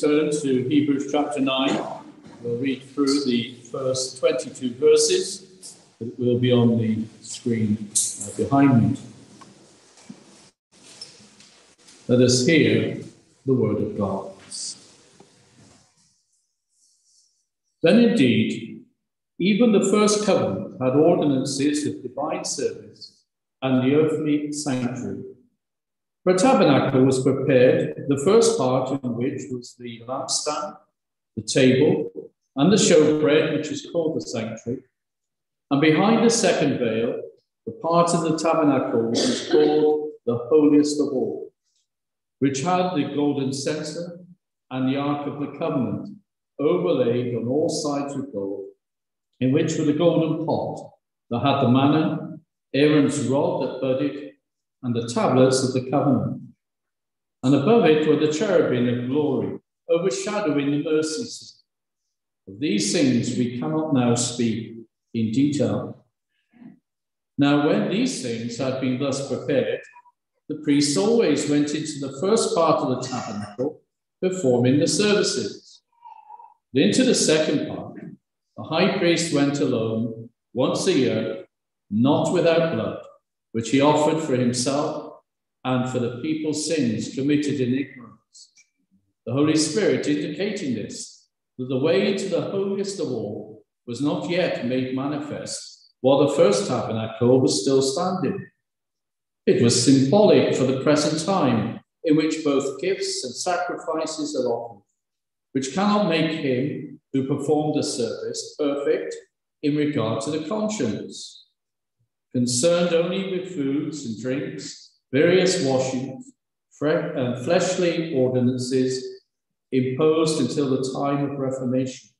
turn to Hebrews chapter 9. We'll read through the first 22 verses that will be on the screen uh, behind me. Let us hear the word of God. Then indeed, even the first covenant had ordinances of divine service and the earthly sanctuary. A tabernacle was prepared, the first part in which was the lampstand, the table, and the showbread, which is called the sanctuary. And behind the second veil, the part of the tabernacle which is called the holiest of all, which had the golden censer and the ark of the covenant overlaid on all sides with gold, in which were the golden pot that had the manna, Aaron's rod that budded, and the tablets of the covenant. And above it were the cherubim of glory, overshadowing the mercy seat. Of these things we cannot now speak in detail. Now, when these things had been thus prepared, the priests always went into the first part of the tabernacle, performing the services. Then into the second part, the high priest went alone once a year, not without blood, which he offered for himself and for the people's sins committed in ignorance. The Holy Spirit indicating this, that the way into the holiest of all was not yet made manifest while the first tabernacle was still standing. It was symbolic for the present time in which both gifts and sacrifices are offered, which cannot make him who performed the service perfect in regard to the conscience concerned only with foods and drinks, various washings, and um, fleshly ordinances imposed until the time of Reformation.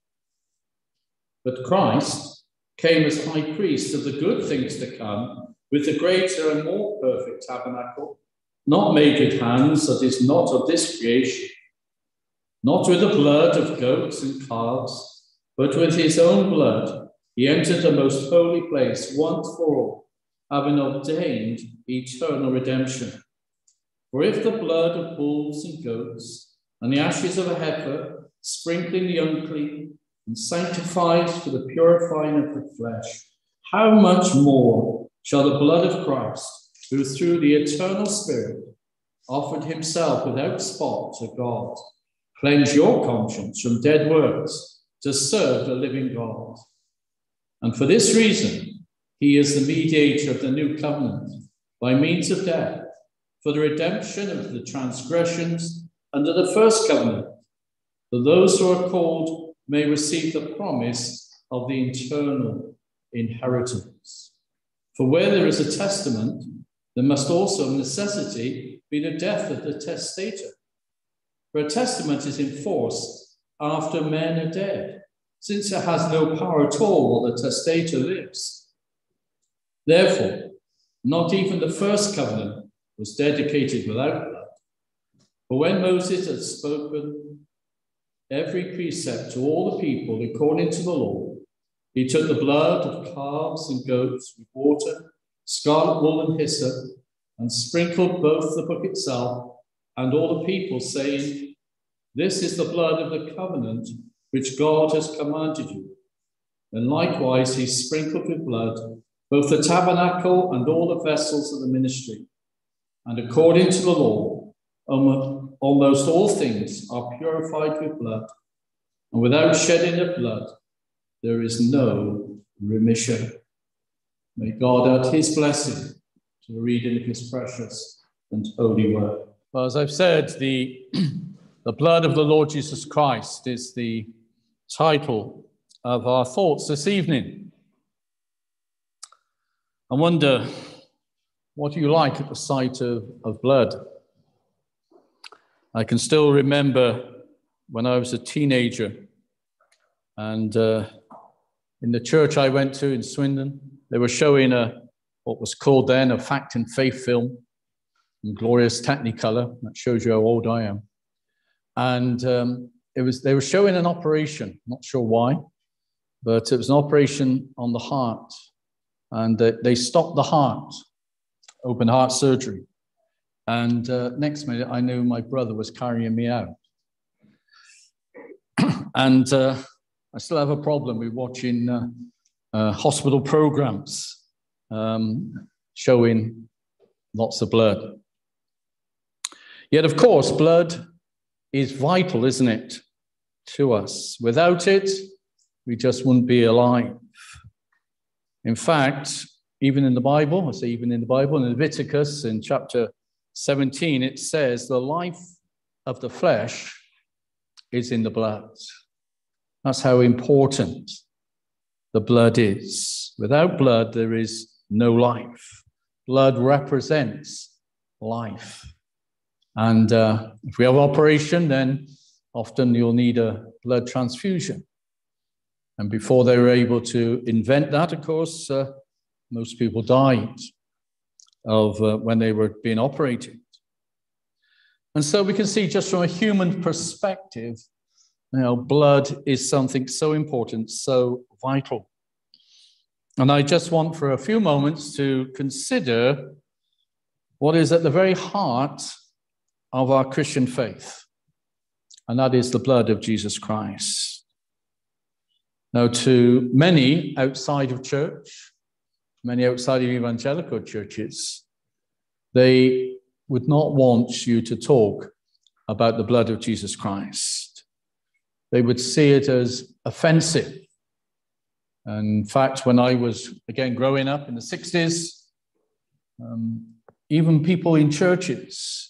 But Christ came as high priest of the good things to come with the greater and more perfect tabernacle, not made with hands, that is not of this creation, not with the blood of goats and calves, but with his own blood he entered the most holy place once for all, having obtained eternal redemption. For if the blood of bulls and goats and the ashes of a heifer, sprinkling the unclean, and sanctifies for the purifying of the flesh, how much more shall the blood of Christ, who through the eternal Spirit offered himself without spot to God, cleanse your conscience from dead works to serve the living God? And for this reason, he is the mediator of the new covenant by means of death for the redemption of the transgressions under the first covenant, that those who are called may receive the promise of the eternal inheritance. For where there is a testament, there must also of necessity be the death of the testator. For a testament is in force after men are dead since it has no power at all while the testator lives. Therefore, not even the first covenant was dedicated without blood. For when Moses had spoken every precept to all the people according to the law, he took the blood of calves and goats with water, scarlet wool, and hyssop, and sprinkled both the book itself and all the people, saying, This is the blood of the covenant which God has commanded you. And likewise, he sprinkled with blood both the tabernacle and all the vessels of the ministry. And according to the law, um, almost all things are purified with blood, and without shedding of blood, there is no remission. May God add his blessing to the reading of his precious and holy word. Well, as I've said, the, the blood of the Lord Jesus Christ is the title of our thoughts this evening. I wonder what you like at the sight of, of blood. I can still remember when I was a teenager and uh, in the church I went to in Swindon, they were showing a what was called then a fact and faith film in glorious Technicolor. That shows you how old I am. And um, it was they were showing an operation, not sure why, but it was an operation on the heart, and uh, they stopped the heart, open heart surgery. And uh, next minute, I knew my brother was carrying me out. And uh, I still have a problem with watching uh, uh, hospital programs um, showing lots of blood. Yet, of course, blood is vital, isn't it, to us? Without it, we just wouldn't be alive. In fact, even in the Bible, I say even in the Bible, in Leviticus in chapter 17, it says, the life of the flesh is in the blood. That's how important the blood is. Without blood, there is no life. Blood represents life. And uh, if we have operation, then often you'll need a blood transfusion. And before they were able to invent that, of course, uh, most people died of uh, when they were being operated. And so we can see just from a human perspective, you know, blood is something so important, so vital. And I just want for a few moments to consider what is at the very heart of our Christian faith, and that is the blood of Jesus Christ. Now, to many outside of church, many outside of evangelical churches, they would not want you to talk about the blood of Jesus Christ. They would see it as offensive. And in fact, when I was, again, growing up in the 60s, um, even people in churches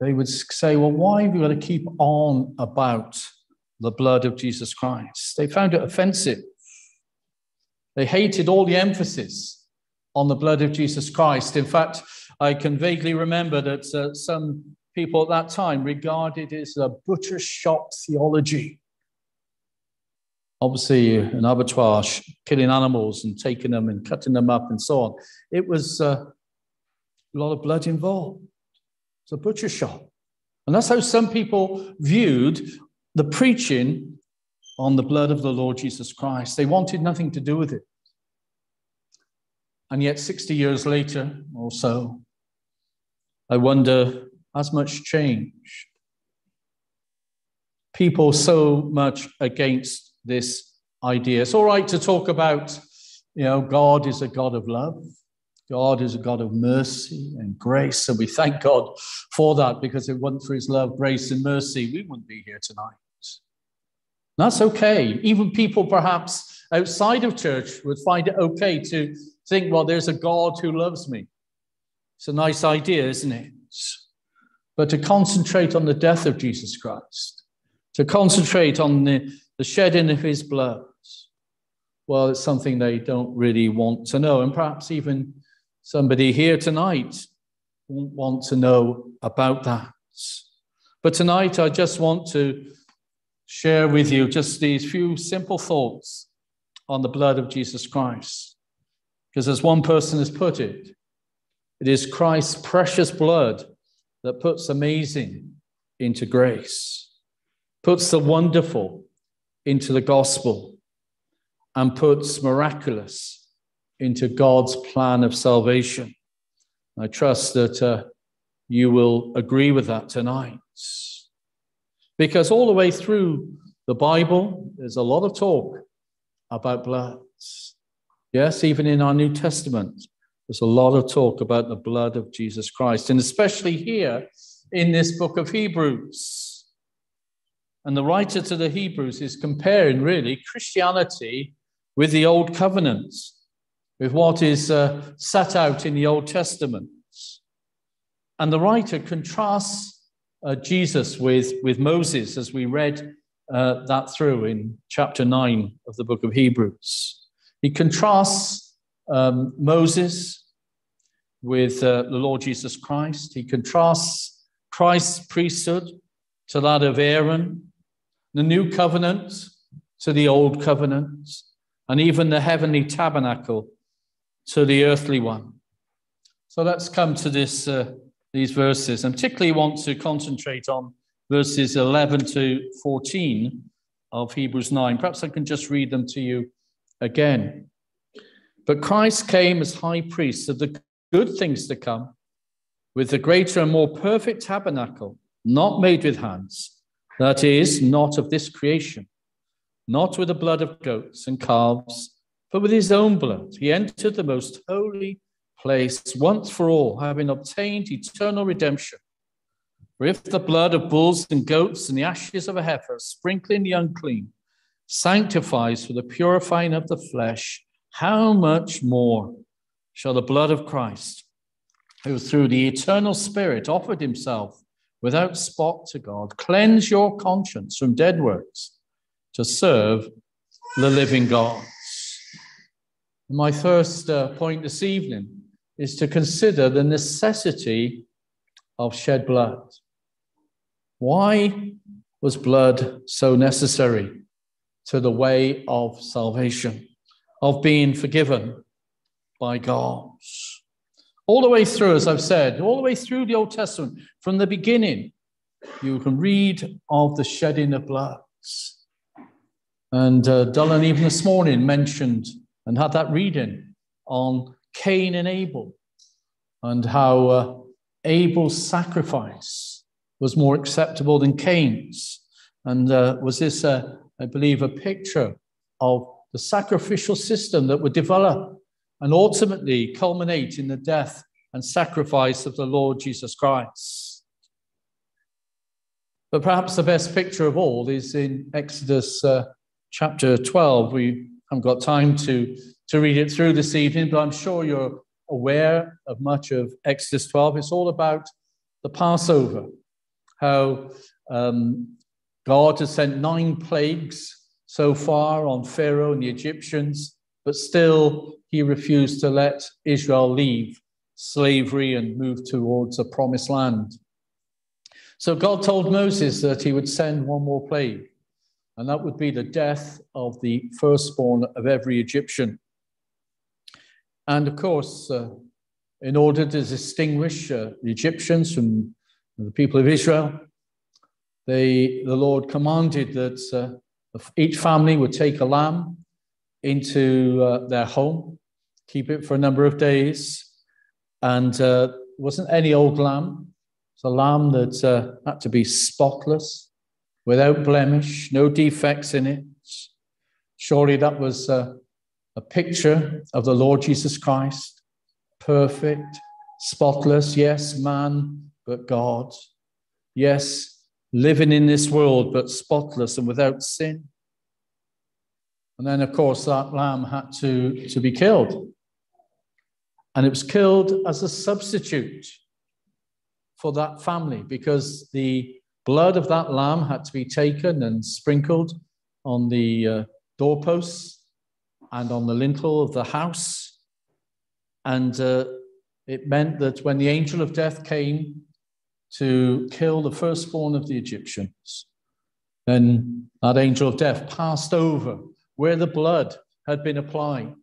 they would say, well, why have you got to keep on about the blood of Jesus Christ? They found it offensive. They hated all the emphasis on the blood of Jesus Christ. In fact, I can vaguely remember that uh, some people at that time regarded it as a butcher shop theology. Obviously, an abattoir, killing animals and taking them and cutting them up and so on. It was uh, a lot of blood involved. It's a butcher shop. And that's how some people viewed the preaching on the blood of the Lord Jesus Christ. They wanted nothing to do with it. And yet, 60 years later or so, I wonder has much changed? People so much against this idea. It's all right to talk about, you know, God is a God of love. God is a God of mercy and grace. And we thank God for that because if it wasn't for his love, grace, and mercy, we wouldn't be here tonight. That's okay. Even people perhaps outside of church would find it okay to think, well, there's a God who loves me. It's a nice idea, isn't it? But to concentrate on the death of Jesus Christ, to concentrate on the, the shedding of his blood, well, it's something they don't really want to know. And perhaps even Somebody here tonight won't want to know about that. But tonight, I just want to share with you just these few simple thoughts on the blood of Jesus Christ. Because as one person has put it, it is Christ's precious blood that puts amazing into grace, puts the wonderful into the gospel, and puts miraculous into God's plan of salvation. I trust that uh, you will agree with that tonight. Because all the way through the Bible, there's a lot of talk about blood. Yes, even in our New Testament, there's a lot of talk about the blood of Jesus Christ, and especially here in this book of Hebrews. And the writer to the Hebrews is comparing really Christianity with the Old Covenant with what is uh, set out in the Old Testament. And the writer contrasts uh, Jesus with, with Moses, as we read uh, that through in chapter 9 of the book of Hebrews. He contrasts um, Moses with uh, the Lord Jesus Christ. He contrasts Christ's priesthood to that of Aaron, the new covenant to the old covenant, and even the heavenly tabernacle to the earthly one. So let's come to this, uh, these verses, and particularly want to concentrate on verses 11 to 14 of Hebrews 9. Perhaps I can just read them to you again. But Christ came as high priest of the good things to come, with the greater and more perfect tabernacle, not made with hands, that is, not of this creation, not with the blood of goats and calves, but with his own blood. He entered the most holy place once for all, having obtained eternal redemption. For if the blood of bulls and goats and the ashes of a heifer, sprinkling the unclean, sanctifies for the purifying of the flesh, how much more shall the blood of Christ, who through the eternal Spirit offered himself without spot to God, cleanse your conscience from dead works to serve the living God? My first uh, point this evening is to consider the necessity of shed blood. Why was blood so necessary to the way of salvation, of being forgiven by God? All the way through, as I've said, all the way through the Old Testament, from the beginning, you can read of the shedding of blood. And uh, Dylan, even this morning, mentioned and had that reading on Cain and Abel and how uh, Abel's sacrifice was more acceptable than Cain's. And uh, was this, uh, I believe, a picture of the sacrificial system that would develop and ultimately culminate in the death and sacrifice of the Lord Jesus Christ? But perhaps the best picture of all is in Exodus uh, chapter 12. We haven't got time to, to read it through this evening, but I'm sure you're aware of much of Exodus 12. It's all about the Passover, how um, God has sent nine plagues so far on Pharaoh and the Egyptians, but still he refused to let Israel leave slavery and move towards a promised land. So God told Moses that he would send one more plague, and that would be the death of the firstborn of every Egyptian. And of course, uh, in order to distinguish uh, the Egyptians from the people of Israel, they, the Lord commanded that uh, each family would take a lamb into uh, their home, keep it for a number of days, and uh, wasn't any old lamb. It's a lamb that uh, had to be spotless, without blemish, no defects in it. Surely that was uh, a picture of the Lord Jesus Christ, perfect, spotless, yes, man, but God. Yes, living in this world, but spotless and without sin. And then, of course, that lamb had to, to be killed. And it was killed as a substitute for that family because the blood of that lamb had to be taken and sprinkled on the uh, doorposts and on the lintel of the house. And uh, it meant that when the angel of death came to kill the firstborn of the Egyptians, then that angel of death passed over where the blood had been applied.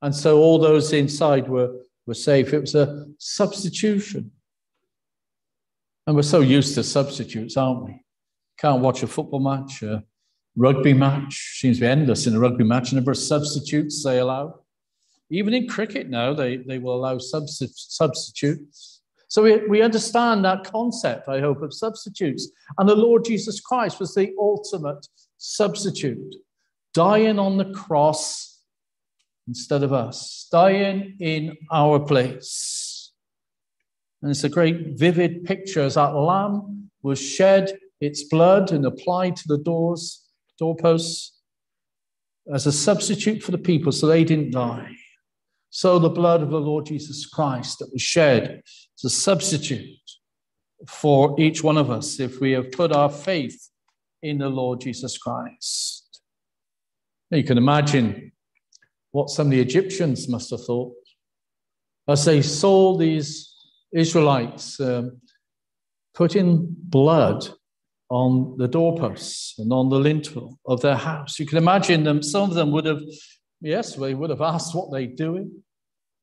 And so all those inside were, were safe. It was a substitution. And we're so used to substitutes, aren't we? Can't watch a football match, uh, Rugby match seems to be endless in a rugby match. A number of substitutes they allow. Even in cricket now, they, they will allow substitutes. So we, we understand that concept, I hope, of substitutes. And the Lord Jesus Christ was the ultimate substitute, dying on the cross instead of us, dying in our place. And it's a great, vivid picture as that lamb was shed its blood and applied to the doors doorposts as a substitute for the people so they didn't die. So the blood of the Lord Jesus Christ that was shed is a substitute for each one of us if we have put our faith in the Lord Jesus Christ. Now you can imagine what some of the Egyptians must have thought as they saw these Israelites um, putting blood on the doorposts and on the lintel of their house. You can imagine them, some of them would have, yes, they would have asked what they're doing.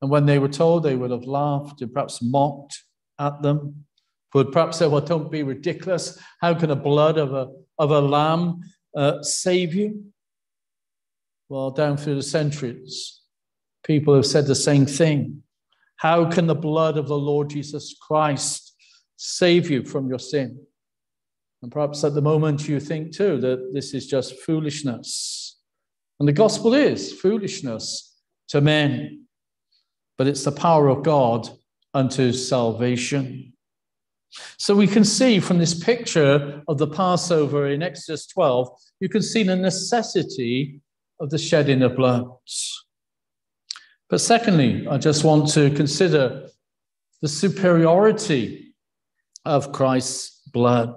And when they were told, they would have laughed and perhaps mocked at them. Would perhaps say, well, don't be ridiculous. How can the blood of a, of a lamb uh, save you? Well, down through the centuries, people have said the same thing. How can the blood of the Lord Jesus Christ save you from your sin? And perhaps at the moment you think too that this is just foolishness. And the gospel is foolishness to men, but it's the power of God unto salvation. So we can see from this picture of the Passover in Exodus 12, you can see the necessity of the shedding of blood. But secondly, I just want to consider the superiority of Christ's blood.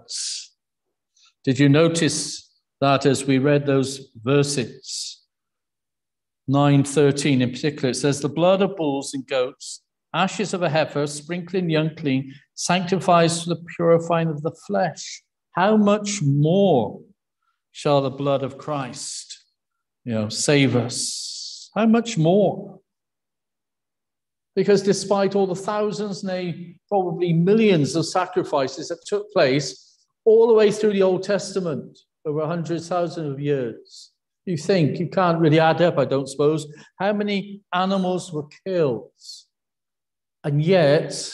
Did you notice that as we read those verses? 9:13 in particular, it says, The blood of bulls and goats, ashes of a heifer, sprinkling the unclean, sanctifies for the purifying of the flesh. How much more shall the blood of Christ, you know, save us? How much more? Because despite all the thousands, nay, probably millions of sacrifices that took place all the way through the Old Testament, over hundred thousand of years, you think you can't really add up, I don't suppose, how many animals were killed. And yet,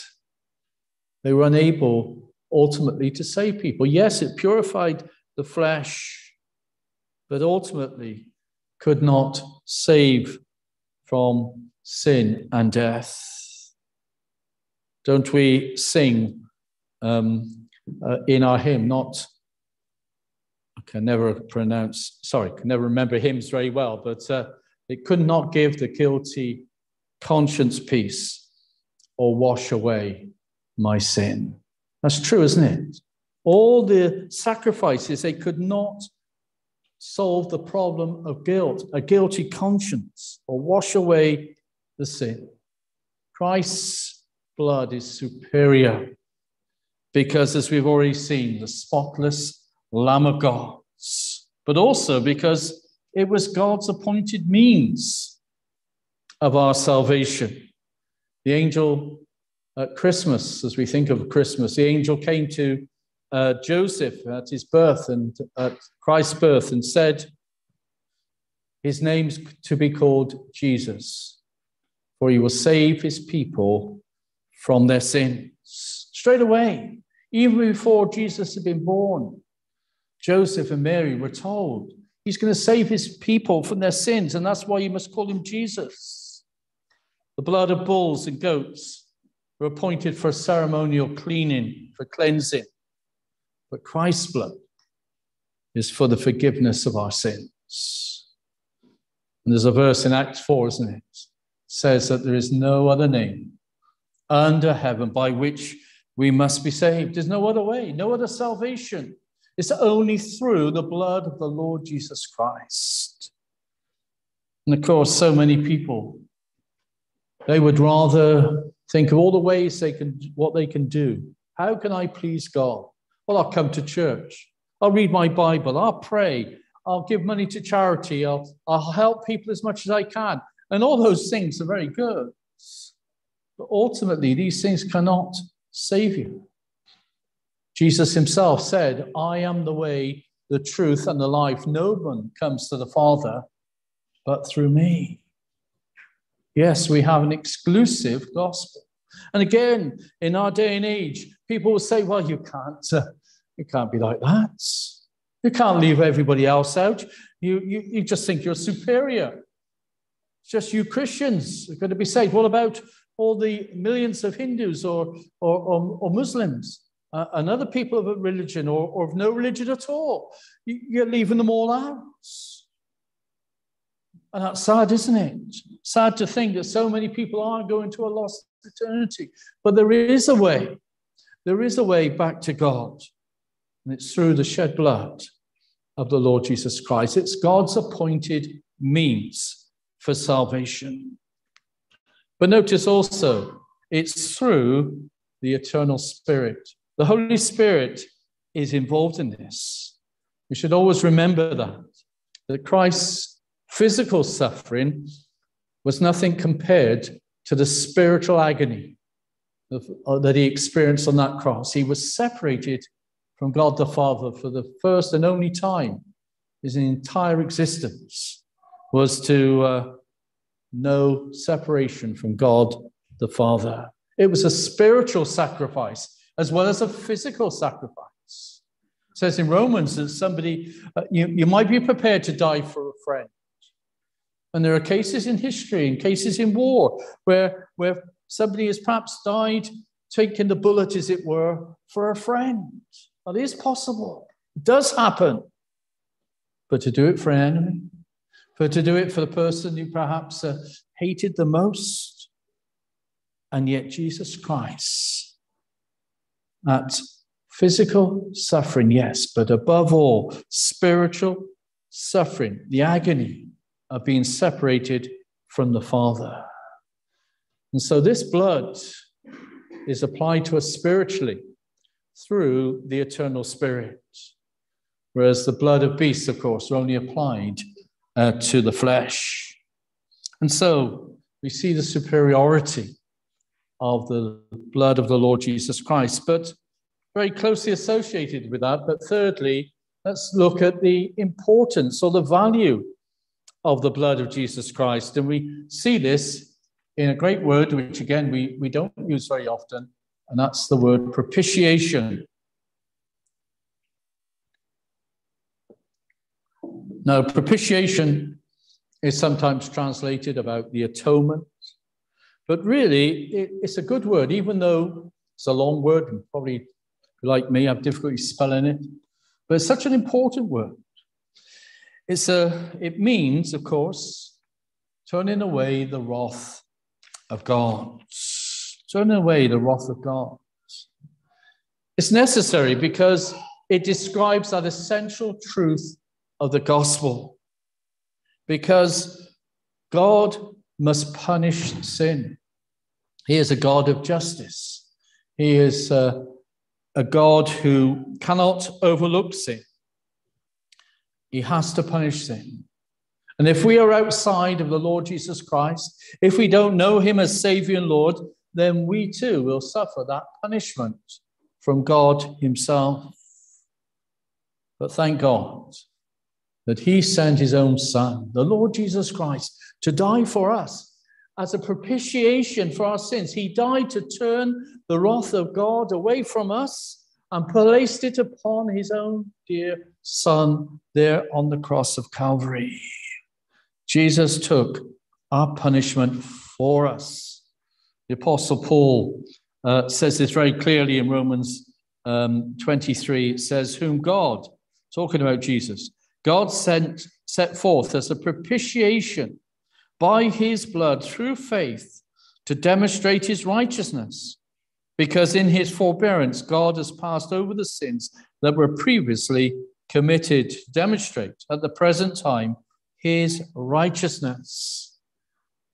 they were unable ultimately to save people. Yes, it purified the flesh, but ultimately could not save from sin and death. Don't we sing um, uh, in our hymn, not, I can never pronounce, sorry, can never remember hymns very well, but uh, it could not give the guilty conscience peace or wash away my sin. That's true, isn't it? All the sacrifices, they could not solve the problem of guilt, a guilty conscience, or wash away the sin. Christ's blood is superior because, as we've already seen, the spotless Lamb of God, but also because it was God's appointed means of our salvation. The angel at Christmas, as we think of Christmas, the angel came to uh, Joseph at his birth and at Christ's birth and said, His name's to be called Jesus for he will save his people from their sins. Straight away, even before Jesus had been born, Joseph and Mary were told he's going to save his people from their sins, and that's why you must call him Jesus. The blood of bulls and goats were appointed for ceremonial cleaning, for cleansing, but Christ's blood is for the forgiveness of our sins. And there's a verse in Acts 4, isn't it? Says that there is no other name under heaven by which we must be saved. There's no other way, no other salvation. It's only through the blood of the Lord Jesus Christ. And of course, so many people, they would rather think of all the ways they can, what they can do. How can I please God? Well, I'll come to church. I'll read my Bible. I'll pray. I'll give money to charity. I'll, I'll help people as much as I can. And all those things are very good. But ultimately, these things cannot save you. Jesus himself said, I am the way, the truth, and the life. No one comes to the Father but through me. Yes, we have an exclusive gospel. And again, in our day and age, people will say, well, you can't, uh, you can't be like that. You can't leave everybody else out. You, you, you just think you're superior. It's just you Christians are going to be saved. What about all the millions of Hindus or, or, or, or Muslims uh, and other people of a religion or, or of no religion at all? You're leaving them all out. And that's sad, isn't it? Sad to think that so many people are going to a lost eternity. But there is a way. There is a way back to God. And it's through the shed blood of the Lord Jesus Christ. It's God's appointed means for salvation. But notice also, it's through the eternal Spirit. The Holy Spirit is involved in this. We should always remember that, that Christ's physical suffering was nothing compared to the spiritual agony uh, that he experienced on that cross. He was separated from God the Father for the first and only time in his entire existence was to uh, know separation from God the Father. It was a spiritual sacrifice as well as a physical sacrifice. says in Romans that somebody, uh, you, you might be prepared to die for a friend. And there are cases in history and cases in war where, where somebody has perhaps died taking the bullet, as it were, for a friend. That is possible. It does happen. But to do it for an enemy, for to do it for the person you perhaps uh, hated the most, and yet Jesus Christ, that physical suffering, yes, but above all, spiritual suffering, the agony of being separated from the Father. And so this blood is applied to us spiritually through the eternal Spirit, whereas the blood of beasts, of course, are only applied uh, to the flesh. And so we see the superiority of the blood of the Lord Jesus Christ, but very closely associated with that. But thirdly, let's look at the importance or the value of the blood of Jesus Christ. And we see this in a great word, which again we, we don't use very often, and that's the word propitiation. Now, propitiation is sometimes translated about the atonement, but really it, it's a good word, even though it's a long word and probably like me, I have difficulty spelling it, but it's such an important word. It's a, it means, of course, turning away the wrath of God. Turning away the wrath of God. It's necessary because it describes that essential truth of the gospel. Because God must punish sin. He is a God of justice. He is a, a God who cannot overlook sin. He has to punish sin. And if we are outside of the Lord Jesus Christ, if we don't know him as Savior and Lord, then we too will suffer that punishment from God himself. But thank God that he sent his own Son, the Lord Jesus Christ, to die for us as a propitiation for our sins. He died to turn the wrath of God away from us and placed it upon his own dear Son there on the cross of Calvary. Jesus took our punishment for us. The Apostle Paul uh, says this very clearly in Romans um, 23. It says, Whom God, talking about Jesus, God sent, set forth as a propitiation by his blood through faith to demonstrate his righteousness. Because in his forbearance, God has passed over the sins that were previously committed to demonstrate at the present time his righteousness.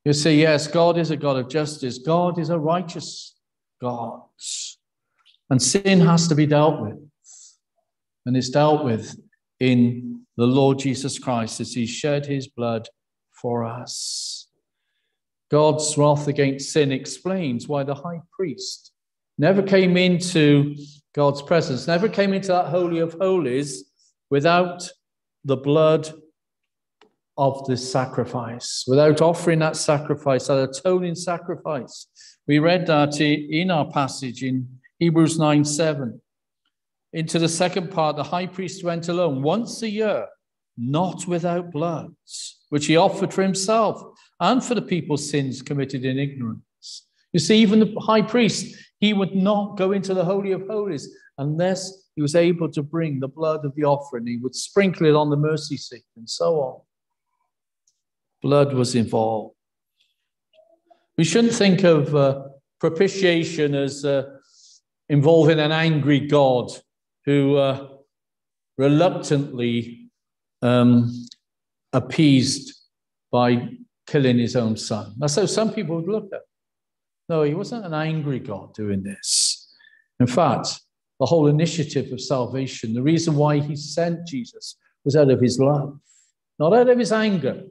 You say, yes, God is a God of justice. God is a righteous God. And sin has to be dealt with. And it's dealt with in the Lord Jesus Christ as he shed his blood for us. God's wrath against sin explains why the high priest never came into God's presence, never came into that Holy of Holies without the blood of this sacrifice, without offering that sacrifice, that atoning sacrifice. We read that in our passage in Hebrews 9 7. Into the second part, the high priest went alone once a year, not without blood, which he offered for himself and for the people's sins committed in ignorance. You see, even the high priest, he would not go into the Holy of Holies unless he was able to bring the blood of the offering. He would sprinkle it on the mercy seat and so on blood was involved. We shouldn't think of uh, propitiation as uh, involving an angry God who uh, reluctantly um, appeased by killing his own son. That's how some people would look at it. No, he wasn't an angry God doing this. In fact, the whole initiative of salvation, the reason why he sent Jesus was out of his love, not out of his anger,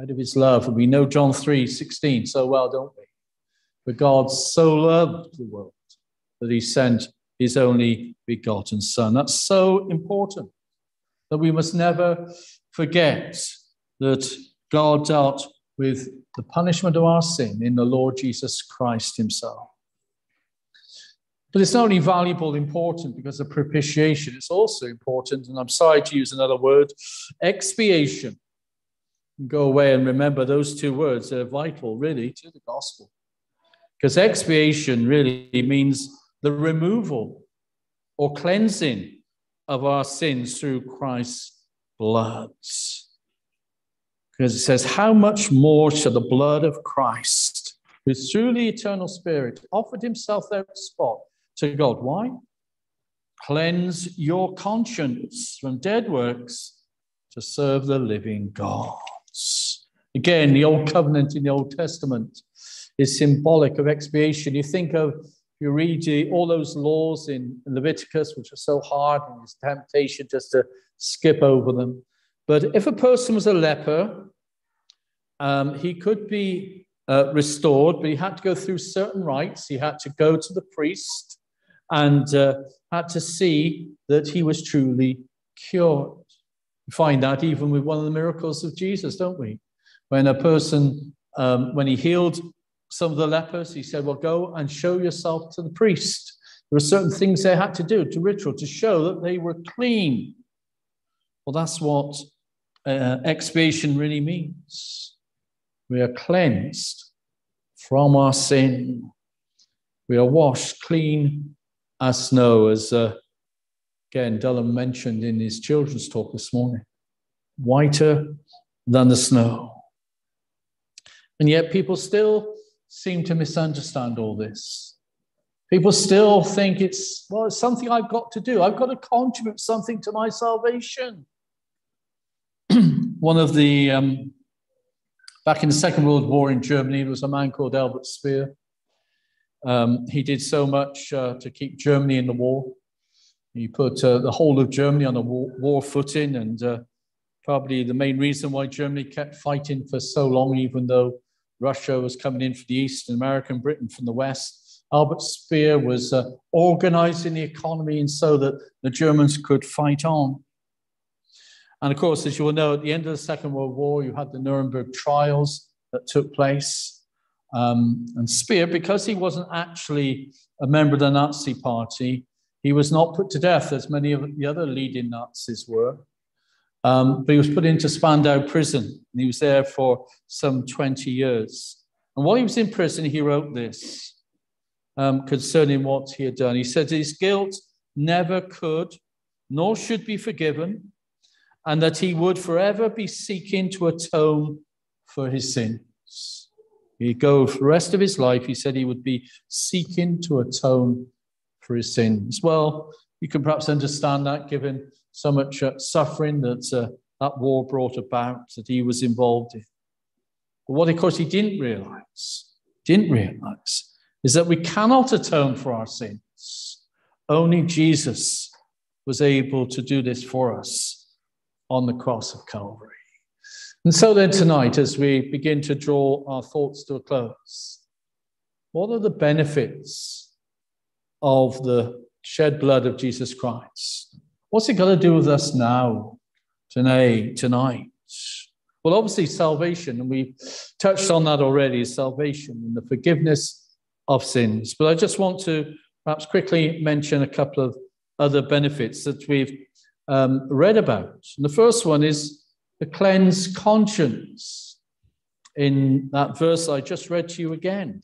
out of his love. And we know John 3 16 so well, don't we? For God so loved the world that he sent his only begotten Son. That's so important that we must never forget that God dealt with the punishment of our sin in the Lord Jesus Christ himself. But it's not only valuable, important because of propitiation, it's also important, and I'm sorry to use another word, expiation. Go away and remember those two words. They're vital, really, to the gospel. Because expiation really means the removal or cleansing of our sins through Christ's blood. Because it says, How much more shall the blood of Christ, who through the eternal Spirit offered himself without spot to God? Why? Cleanse your conscience from dead works to serve the living God. Again, the Old Covenant in the Old Testament is symbolic of expiation. You think of, you read all those laws in Leviticus, which are so hard, and it's temptation just to skip over them. But if a person was a leper, um, he could be uh, restored, but he had to go through certain rites. He had to go to the priest and uh, had to see that he was truly cured. We find that even with one of the miracles of Jesus, don't we? When a person, um, when he healed some of the lepers, he said, Well, go and show yourself to the priest. There were certain things they had to do to ritual to show that they were clean. Well, that's what uh, expiation really means. We are cleansed from our sin. We are washed clean as snow, as uh, again Dylan mentioned in his children's talk this morning, whiter than the snow. And yet, people still seem to misunderstand all this. People still think it's, well, it's something I've got to do. I've got to contribute something to my salvation. One of the, um, back in the Second World War in Germany, there was a man called Albert Speer. Um, he did so much uh, to keep Germany in the war. He put uh, the whole of Germany on a war, war footing, and uh, probably the main reason why Germany kept fighting for so long, even though Russia was coming in from the east and America and Britain from the west. Albert Speer was uh, organizing the economy and so that the Germans could fight on. And of course, as you will know, at the end of the Second World War, you had the Nuremberg trials that took place. Um, and Speer, because he wasn't actually a member of the Nazi party, he was not put to death as many of the other leading Nazis were. Um, but he was put into Spandau prison, and he was there for some 20 years. And while he was in prison, he wrote this um, concerning what he had done. He said his guilt never could nor should be forgiven, and that he would forever be seeking to atone for his sins. He'd go for the rest of his life, he said he would be seeking to atone for his sins. Well, you can perhaps understand that given so much uh, suffering that uh, that war brought about that he was involved in. But what, of course, he didn't realize, didn't realize, is that we cannot atone for our sins. Only Jesus was able to do this for us on the cross of Calvary. And so then tonight, as we begin to draw our thoughts to a close, what are the benefits of the shed blood of Jesus Christ? What's it got to do with us now, today, tonight? Well, obviously, salvation, and we've touched on that already is salvation and the forgiveness of sins. But I just want to perhaps quickly mention a couple of other benefits that we've um, read about. And the first one is the cleansed conscience. In that verse I just read to you again,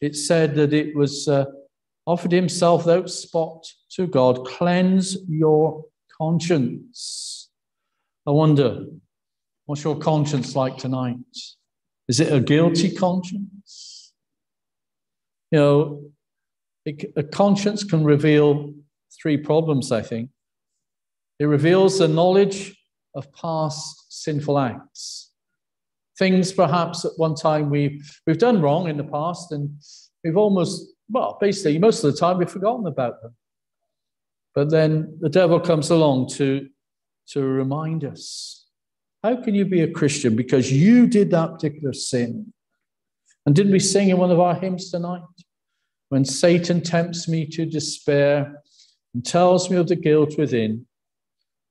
it said that it was uh, offered himself without spot to God, cleanse your conscience. I wonder, what's your conscience like tonight? Is it a guilty conscience? You know, a conscience can reveal three problems, I think. It reveals the knowledge of past sinful acts. Things perhaps at one time we've, we've done wrong in the past and we've almost, well, basically, most of the time we've forgotten about them. But then the devil comes along to, to remind us how can you be a Christian? Because you did that particular sin. And didn't we sing in one of our hymns tonight? When Satan tempts me to despair and tells me of the guilt within,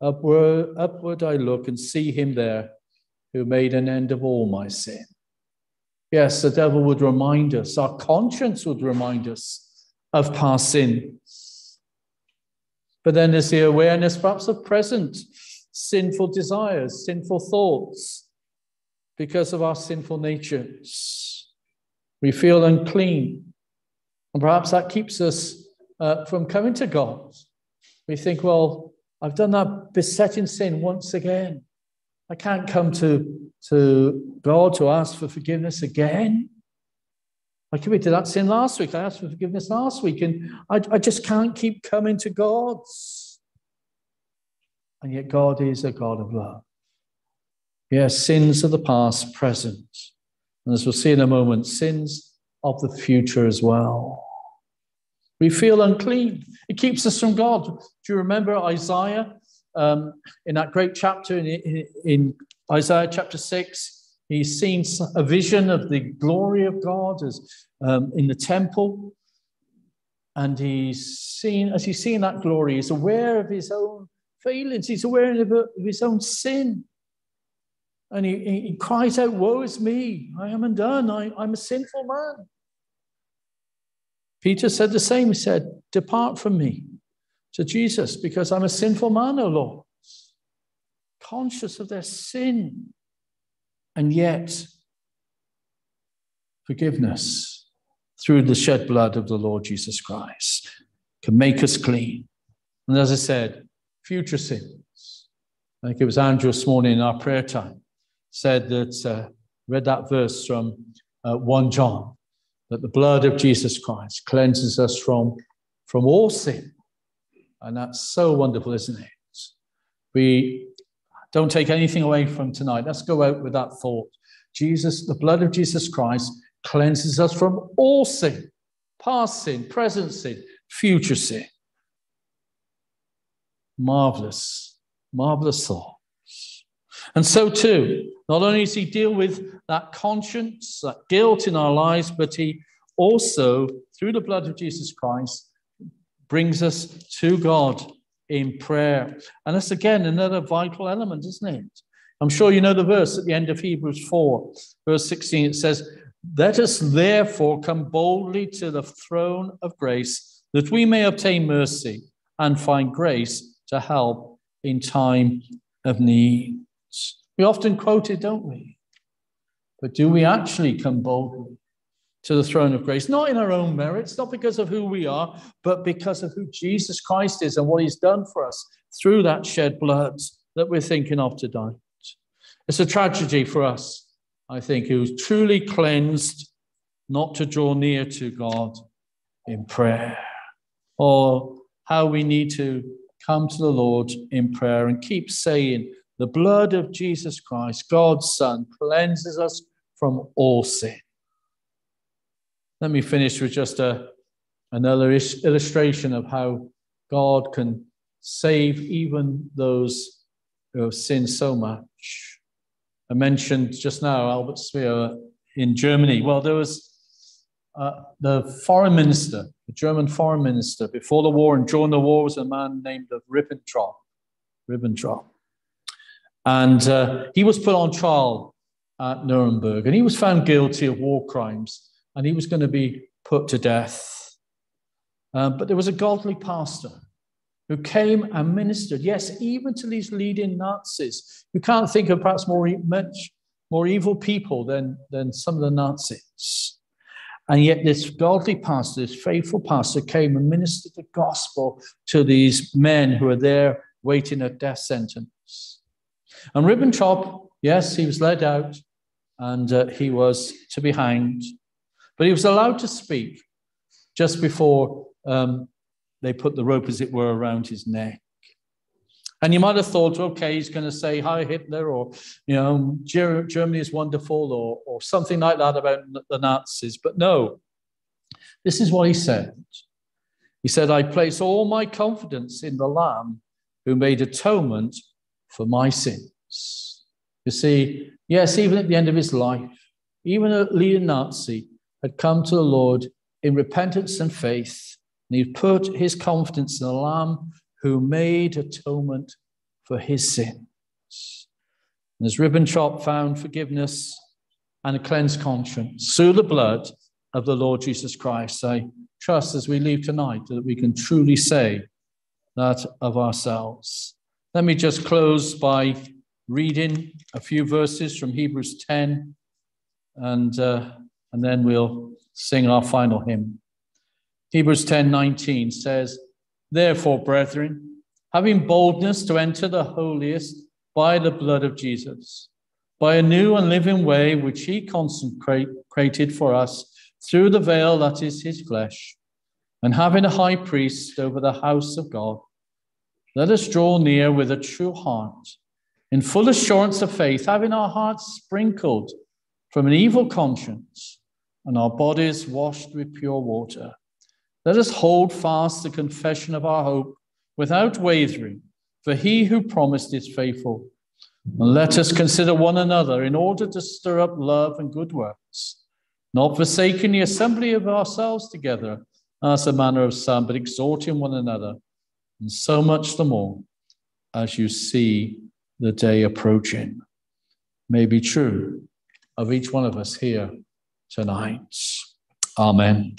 upward, upward I look and see him there who made an end of all my sin. Yes, the devil would remind us, our conscience would remind us of past sins. But then there's the awareness, perhaps, of present sinful desires, sinful thoughts, because of our sinful natures. We feel unclean. And perhaps that keeps us uh, from coming to God. We think, well, I've done that besetting sin once again. I can't come to, to God to ask for forgiveness again. I committed that sin last week. I asked for forgiveness last week, and I, I just can't keep coming to God's. And yet, God is a God of love. Yes, sins of the past, present. And as we'll see in a moment, sins of the future as well. We feel unclean. It keeps us from God. Do you remember Isaiah um, in that great chapter in, in, in, Isaiah chapter 6? He's seen a vision of the glory of God as um, in the temple. And he's seen, as he's seen that glory, he's aware of his own failings. He's aware of, of his own sin. And he, he, cries out, Woe is me! I am undone. I, I'm a sinful man. Peter said the same. He said, Depart from me to Jesus because I'm a sinful man, O Lord. Conscious of their sin. And yet, forgiveness through the shed blood of the Lord Jesus Christ can make us clean. And as I said, future sins. I think it was Andrew this morning in our prayer time said that, uh, read that verse from uh, 1 John that the blood of Jesus Christ cleanses us from, from all sin. And that's so wonderful, isn't it? We don't take anything away from tonight. Let's go out with that thought. Jesus, the blood of Jesus Christ cleanses us from all sin, past sin, present sin, future sin. Marvelous, marvelous thought. And so, too, not only does he deal with that conscience, that guilt in our lives, but he also, through the blood of Jesus Christ, brings us to God in prayer. And that's again another vital element, isn't it? I'm sure you know the verse at the end of Hebrews 4, verse 16. It says, Let us therefore come boldly to the throne of grace, that we may obtain mercy and find grace to help in time of need. We often quote it, don't we? But do we actually come boldly to the throne of grace? Not in our own merits, not because of who we are, but because of who Jesus Christ is and what he's done for us through that shed blood that we're thinking of tonight. It's a tragedy for us, I think, who's truly cleansed not to draw near to God in prayer, or how we need to come to the Lord in prayer and keep saying, the blood of Jesus Christ, God's Son, cleanses us from all sin. Let me finish with just a, another illustration of how God can save even those who have sinned so much. I mentioned just now Albert Speer in Germany. Well, there was uh, the foreign minister, the German foreign minister, before the war and during the war was a man named Ribbentrop. Ribbentrop. And uh, he was put on trial at Nuremberg and he was found guilty of war crimes and he was going to be put to death. Uh, but there was a godly pastor who came and ministered, yes, even to these leading Nazis. You can't think of perhaps more, much more evil people than, than some of the Nazis. And yet, this godly pastor, this faithful pastor, came and ministered the gospel to these men who were there waiting a death sentence. And Ribbentrop, yes, he was led out and uh, he was to be hanged, but he was allowed to speak just before um, they put the rope, as it were, around his neck. And you might have thought, okay, he's going to say Heil Hitler, or you know, Germany is wonderful, or or something like that about the Nazis. But no, this is what he said. He said, "I place all my confidence in the Lamb who made atonement for my sins. You see, yes, even at the end of his life, even a leading Nazi had come to the Lord in repentance and faith, and he put his confidence in the Lamb who made atonement for his sins. And as Ribbentrop found forgiveness and a cleansed conscience through the blood of the Lord Jesus Christ. I trust as we leave tonight that we can truly say that of ourselves. Let me just close by reading a few verses from Hebrews 10, and, uh, and then we'll sing our final hymn. Hebrews 10:19 says, Therefore, brethren, having boldness to enter the holiest by the blood of Jesus, by a new and living way which he consecrated for us through the veil that is his flesh, and having a high priest over the house of God, let us draw near with a true heart, in full assurance of faith, having our hearts sprinkled from an evil conscience and our bodies washed with pure water. Let us hold fast the confession of our hope without wavering, for he who promised is faithful. And let us consider one another in order to stir up love and good works, not forsaking the assembly of ourselves together, as the manner of some, but exhorting one another, and so much the more as you see the day approaching. May be true of each one of us here tonight. Amen.